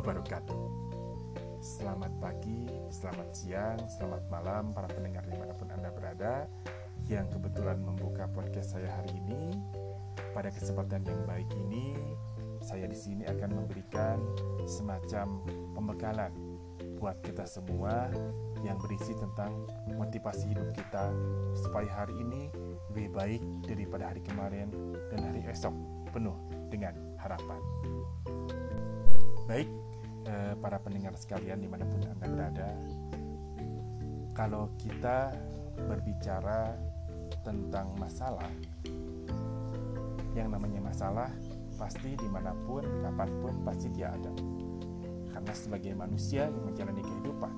wabarakatuh Selamat pagi, selamat siang, selamat malam para pendengar di mana pun Anda berada Yang kebetulan membuka podcast saya hari ini Pada kesempatan yang baik ini Saya di sini akan memberikan semacam pembekalan Buat kita semua yang berisi tentang motivasi hidup kita supaya hari ini lebih baik daripada hari kemarin dan hari esok penuh dengan harapan. Baik, eh, para pendengar sekalian di mana pun Anda berada, kalau kita berbicara tentang masalah, yang namanya masalah pasti di mana pun, kapan pun pasti dia ada. Karena sebagai manusia yang menjalani kehidupan,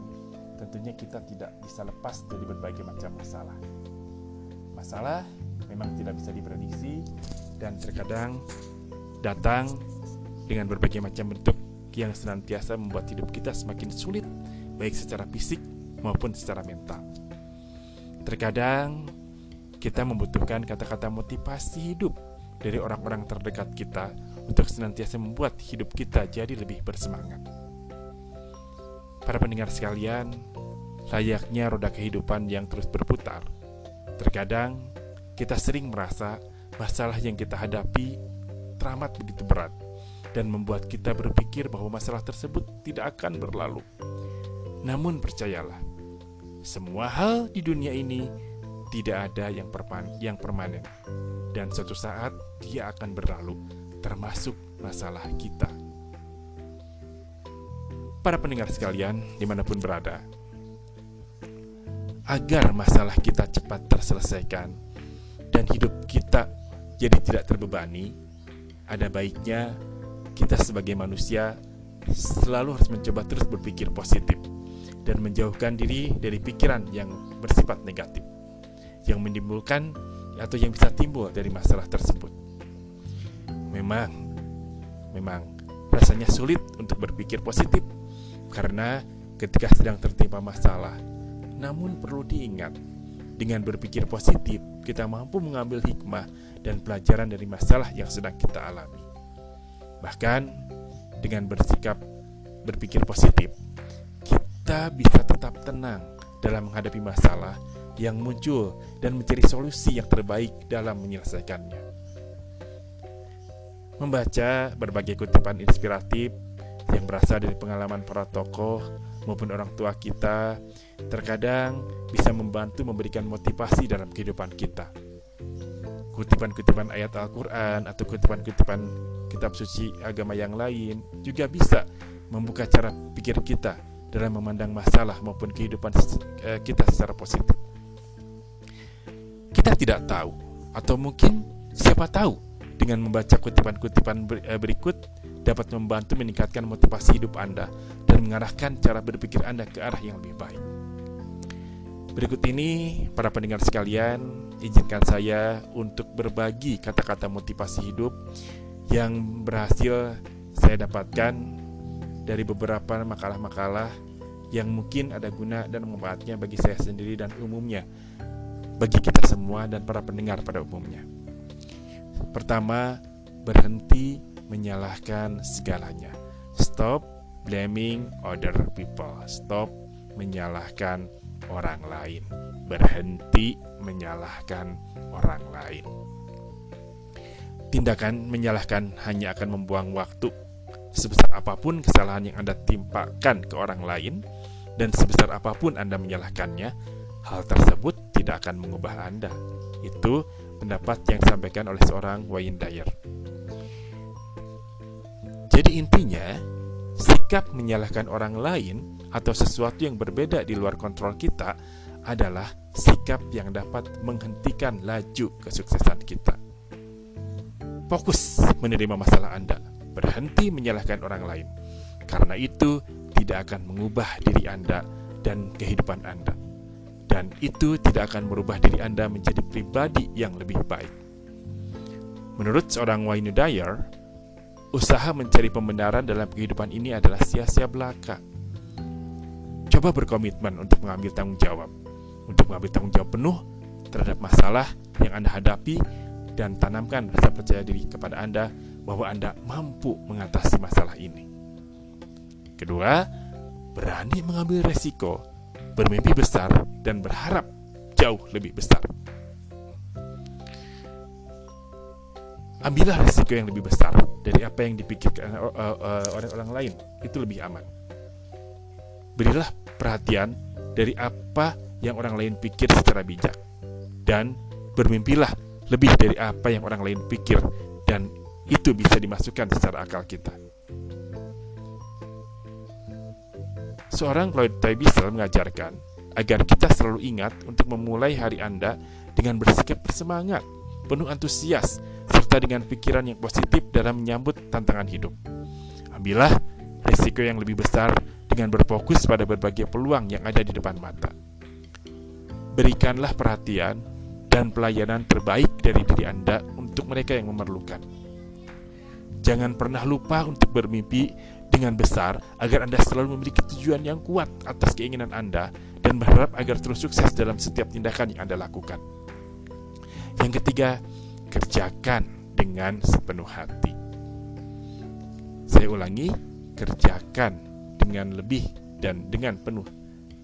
tentunya kita tidak bisa lepas dari berbagai macam masalah. Masalah memang tidak bisa diprediksi dan terkadang datang dengan berbagai macam bentuk yang senantiasa membuat hidup kita semakin sulit, baik secara fisik maupun secara mental. Terkadang kita membutuhkan kata-kata motivasi hidup dari orang-orang terdekat kita untuk senantiasa membuat hidup kita jadi lebih bersemangat. Para pendengar sekalian, layaknya roda kehidupan yang terus berputar, terkadang kita sering merasa masalah yang kita hadapi teramat begitu berat dan membuat kita berpikir bahwa masalah tersebut tidak akan berlalu. Namun percayalah, semua hal di dunia ini tidak ada yang, perman yang permanen, dan suatu saat dia akan berlalu, termasuk masalah kita. Para pendengar sekalian, di mana pun berada, agar masalah kita cepat terselesaikan dan hidup kita jadi tidak terbebani, ada baiknya kita sebagai manusia selalu harus mencoba terus berpikir positif dan menjauhkan diri dari pikiran yang bersifat negatif yang menimbulkan atau yang bisa timbul dari masalah tersebut. Memang memang rasanya sulit untuk berpikir positif karena ketika sedang tertimpa masalah namun perlu diingat dengan berpikir positif kita mampu mengambil hikmah dan pelajaran dari masalah yang sedang kita alami. Bahkan dengan bersikap berpikir positif, kita bisa tetap tenang dalam menghadapi masalah yang muncul dan mencari solusi yang terbaik dalam menyelesaikannya. Membaca berbagai kutipan inspiratif yang berasal dari pengalaman para tokoh maupun orang tua kita terkadang bisa membantu memberikan motivasi dalam kehidupan kita kutipan-kutipan ayat Al-Quran atau kutipan-kutipan kitab suci agama yang lain juga bisa membuka cara pikir kita dalam memandang masalah maupun kehidupan eh, kita secara positif. Kita tidak tahu, atau mungkin siapa tahu dengan membaca kutipan-kutipan eh, berikut dapat membantu meningkatkan motivasi hidup Anda dan mengarahkan cara berpikir Anda ke arah yang lebih baik. Berikut ini, para pendengar sekalian, izinkan saya untuk berbagi kata-kata motivasi hidup yang berhasil saya dapatkan dari beberapa makalah-makalah yang mungkin ada guna dan manfaatnya bagi saya sendiri dan umumnya, bagi kita semua dan para pendengar pada umumnya. Pertama, berhenti menyalahkan segalanya. Stop blaming other people. Stop menyalahkan orang lain, berhenti menyalahkan orang lain. Tindakan menyalahkan hanya akan membuang waktu. Sebesar apa pun kesalahan yang Anda timpakan ke orang lain, dan sebesar apa pun Anda menyalahkannya, hal tersebut tidak akan mengubah Anda. Itu pendapat yang disampaikan oleh seorang Wayne Dyer. Jadi intinya, sikap menyalahkan orang lain atau sesuatu yang berbeda di luar kontrol kita adalah sikap yang dapat menghentikan laju kesuksesan kita. Fokus menerima masalah Anda, berhenti menyalahkan orang lain. Karena itu tidak akan mengubah diri Anda dan kehidupan Anda. Dan itu tidak akan merubah diri Anda menjadi pribadi yang lebih baik. Menurut seorang Wayne Dyer, usaha mencari pembenaran dalam kehidupan ini adalah sia-sia belaka Coba berkomitmen untuk mengambil tanggung jawab, untuk mengambil tanggung jawab penuh terhadap masalah yang Anda hadapi dan tanamkan rasa percaya diri kepada Anda bahwa Anda mampu mengatasi masalah ini. Kedua, berani mengambil resiko, bermimpi besar, dan berharap jauh lebih besar. Ambillah resiko yang lebih besar dari apa yang dipikirkan uh, uh, oleh orang lain, itu lebih aman. Berilah perhatian dari apa yang orang lain pikir secara bijak, dan bermimpilah lebih dari apa yang orang lain pikir, dan itu bisa dimasukkan secara akal kita. Seorang Lloyd Tybisel mengajarkan agar kita selalu ingat untuk memulai hari Anda dengan bersikap bersemangat, penuh antusias, serta dengan pikiran yang positif dalam menyambut tantangan hidup. Ambillah risiko yang lebih besar dengan berfokus pada berbagai peluang yang ada di depan mata. Berikanlah perhatian dan pelayanan terbaik dari diri Anda untuk mereka yang memerlukan. Jangan pernah lupa untuk bermimpi dengan besar agar Anda selalu memiliki tujuan yang kuat atas keinginan Anda dan berharap agar terus sukses dalam setiap tindakan yang Anda lakukan. Yang ketiga, kerjakan dengan sepenuh hati. Saya ulangi, kerjakan dengan lebih dan dengan penuh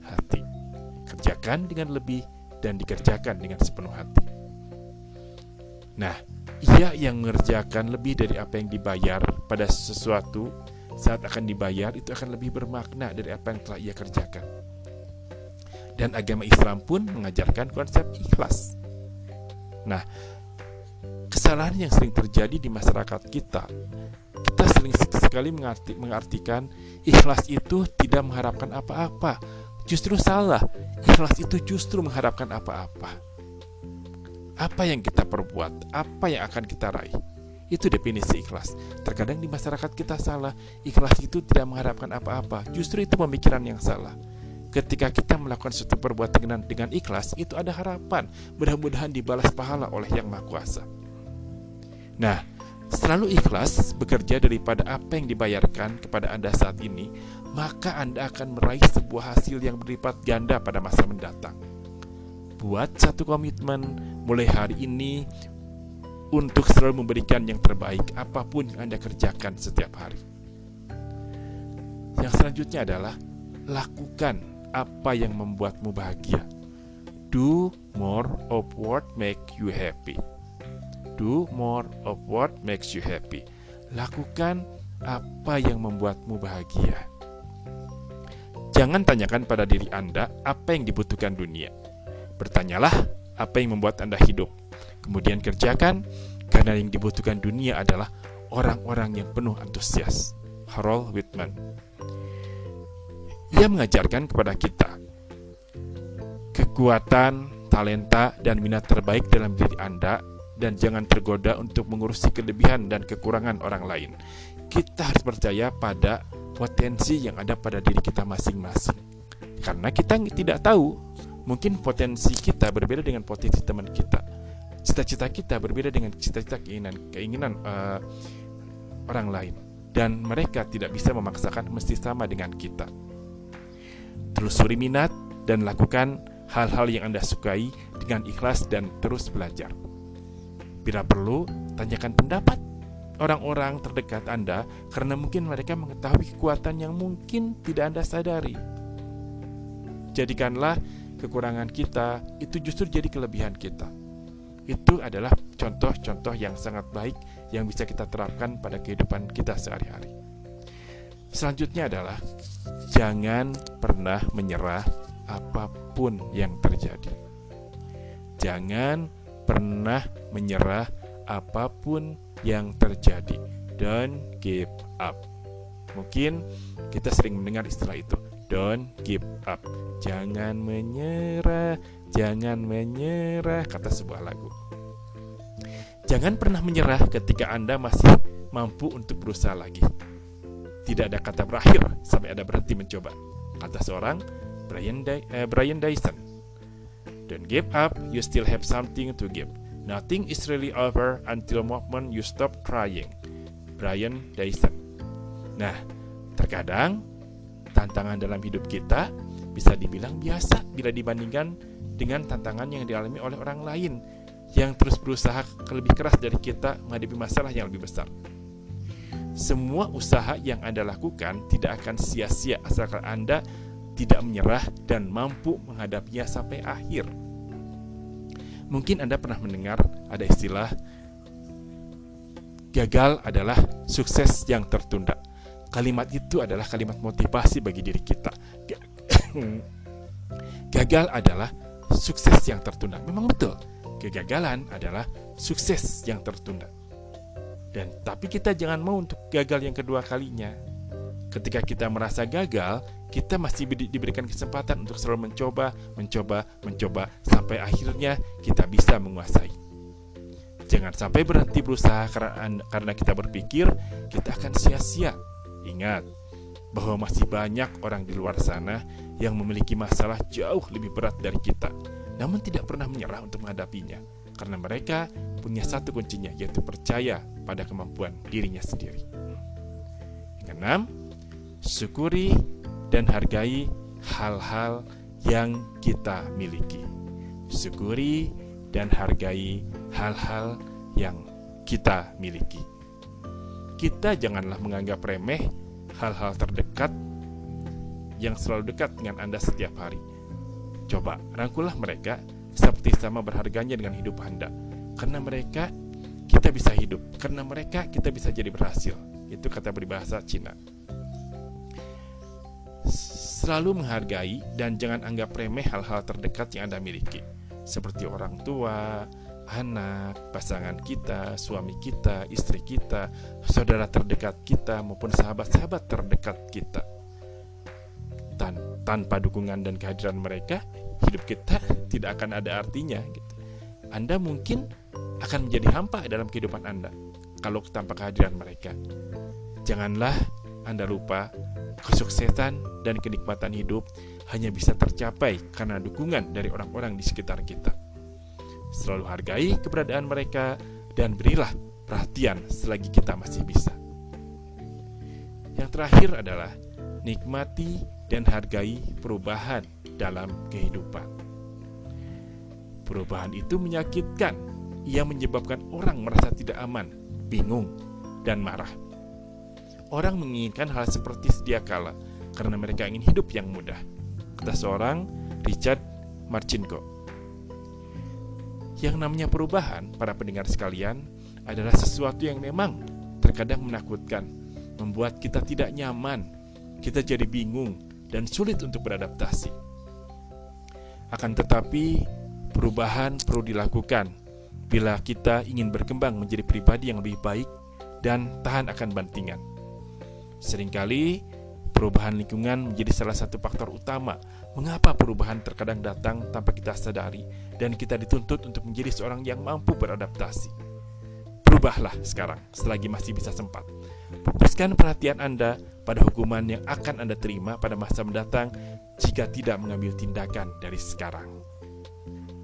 hati. Kerjakan dengan lebih dan dikerjakan dengan sepenuh hati. Nah, ia yang mengerjakan lebih dari apa yang dibayar pada sesuatu saat akan dibayar itu akan lebih bermakna dari apa yang telah ia kerjakan. Dan agama Islam pun mengajarkan konsep ikhlas. Nah, kesalahan yang sering terjadi di masyarakat kita, kita sering sekali mengarti, mengartikan ikhlas itu tidak mengharapkan apa-apa. Justru salah, ikhlas itu justru mengharapkan apa-apa. Apa yang kita perbuat, apa yang akan kita raih itu definisi ikhlas. Terkadang di masyarakat kita salah, ikhlas itu tidak mengharapkan apa-apa. Justru itu pemikiran yang salah. Ketika kita melakukan suatu perbuatan dengan, dengan ikhlas, itu ada harapan. Mudah-mudahan dibalas pahala oleh Yang Maha Kuasa. Nah, selalu ikhlas bekerja daripada apa yang dibayarkan kepada Anda saat ini, maka Anda akan meraih sebuah hasil yang berlipat ganda pada masa mendatang. Buat satu komitmen mulai hari ini untuk selalu memberikan yang terbaik apa pun yang Anda kerjakan setiap hari. Yang selanjutnya adalah lakukan apa yang membuatmu bahagia. Do more of what make you happy. Do more of what makes you happy. Lakukan apa yang membuatmu bahagia. Jangan tanyakan pada diri Anda apa yang dibutuhkan dunia. Bertanyalah apa yang membuat Anda hidup Kemudian kerjakan, karena yang dibutuhkan dunia adalah orang-orang yang penuh antusias. Harold Whitman Ia mengajarkan kepada kita kekuatan, talenta, dan minat terbaik dalam diri Anda dan jangan tergoda untuk mengurusi kelebihan dan kekurangan orang lain. Kita harus percaya pada potensi yang ada pada diri kita masing-masing. Karena kita tidak tahu, mungkin potensi kita berbeda dengan potensi teman kita cita-cita kita berbeda dengan cita-cita keinginan keinginan uh, orang lain dan mereka tidak bisa memaksakan mesti sama dengan kita. Telusuri minat dan lakukan hal-hal yang Anda sukai dengan ikhlas dan terus belajar. Bila perlu, tanyakan pendapat orang-orang terdekat Anda karena mungkin mereka mengetahui kekuatan yang mungkin tidak Anda sadari. Jadikanlah kekurangan kita itu justru jadi kelebihan kita. Itu adalah contoh-contoh yang sangat baik yang bisa kita terapkan pada kehidupan kita sehari-hari. Selanjutnya adalah jangan pernah menyerah apa pun yang terjadi. Jangan pernah menyerah apa pun yang terjadi. Don't give up. Mungkin kita sering mendengar istilah itu. Don't give up. Jangan menyerah, Jangan menyerah, kata sebuah lagu. Jangan pernah menyerah ketika Anda masih mampu untuk berusaha lagi. Tidak ada kata berakhir sampai Anda berhenti mencoba, kata seorang Brian, Dy eh, Brian Dyson. Don't give up, you still have something to give. Nothing is really over until moment you stop trying. Brian Dyson. Nah, terkadang tantangan dalam hidup kita bisa dibilang biasa bila dibandingkan dengan tantangan yang dialami oleh orang lain yang terus berusaha lebih keras dari kita menghadapi masalah yang lebih besar. semua usaha yang Anda lakukan tidak akan sia-sia asalkan Anda tidak menyerah dan mampu menghadapinya sampai akhir. Mungkin Anda pernah mendengar ada istilah gagal adalah sukses yang tertunda. Kalimat itu adalah kalimat motivasi bagi diri kita. Gagal adalah sukses yang tertunda. Memang betul, kegagalan adalah sukses yang tertunda. Dan tapi kita jangan mau untuk gagal yang kedua kalinya. Ketika kita merasa gagal, kita masih diberikan kesempatan untuk selalu mencoba, mencoba, mencoba sampai akhirnya kita bisa menguasai. Jangan sampai berhenti berusaha karena, kita berpikir kita akan sia-sia. Ingat bahwa masih banyak orang di luar sana yang memiliki masalah jauh lebih berat dari kita, namun tidak pernah menyerah untuk menghadapinya karena mereka punya satu kuncinya yaitu percaya pada kemampuan dirinya sendiri. Yang keenam, syukuri dan hargai hal-hal yang kita miliki. Syukuri dan hargai hal-hal yang kita miliki. Kita janganlah menganggap remeh hal-hal terdekat yang selalu dekat dengan Anda setiap hari. Coba rangkulah mereka seperti sama berharganya dengan hidup Anda. Karena mereka kita bisa hidup, karena mereka kita bisa jadi berhasil. Itu kata peribahasa Cina. Selalu menghargai dan jangan anggap remeh hal-hal terdekat yang Anda miliki, seperti orang tua, anak, pasangan kita, suami kita, istri kita, saudara terdekat kita, maupun sahabat-sahabat terdekat kita. Tan tanpa dukungan dan kehadiran mereka, hidup kita tidak akan ada artinya gitu. Anda mungkin akan menjadi hampa dalam kehidupan Anda kalau tanpa kehadiran mereka. Janganlah Anda lupa kesuksesan dan kenikmatan hidup hanya bisa tercapai karena dukungan dari orang-orang di sekitar kita. Selalu hargai keberadaan mereka dan berilah perhatian selagi kita masih bisa. Yang terakhir adalah nikmati dan hargai perubahan dalam kehidupan. Perubahan itu menyakitkan, ia menyebabkan orang merasa tidak aman, bingung, dan marah. Orang menginginkan hal seperti sedia kala karena mereka ingin hidup yang mudah, kata seorang Richard Marcinko. Yang namanya perubahan, para pendengar sekalian, adalah sesuatu yang memang terkadang menakutkan, membuat kita tidak nyaman, kita jadi bingung, dan sulit untuk beradaptasi. Akan tetapi, perubahan perlu dilakukan bila kita ingin berkembang menjadi pribadi yang lebih baik dan tahan akan bantingan. Seringkali, perubahan lingkungan menjadi salah satu faktor utama mengapa perubahan terkadang datang tanpa kita sadari dan kita dituntut untuk menjadi seorang yang mampu beradaptasi. Berubahlah sekarang selagi masih bisa sempat. Fokuskan perhatian Anda pada hukuman yang akan Anda terima pada masa mendatang jika tidak mengambil tindakan dari sekarang.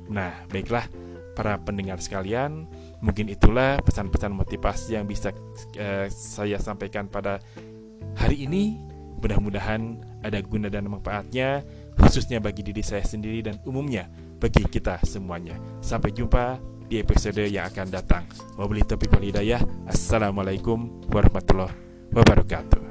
Nah, baiklah para pendengar sekalian, mungkin itulah pesan-pesan motivasi yang bisa uh, saya sampaikan pada hari ini. Mudah-mudahan ada guna dan manfaatnya, khususnya bagi diri saya sendiri dan umumnya bagi kita semuanya. Sampai jumpa di episode yang akan datang. Wabillahi taufiq wal hidayah. Assalamualaikum warahmatullahi wabarakatuh.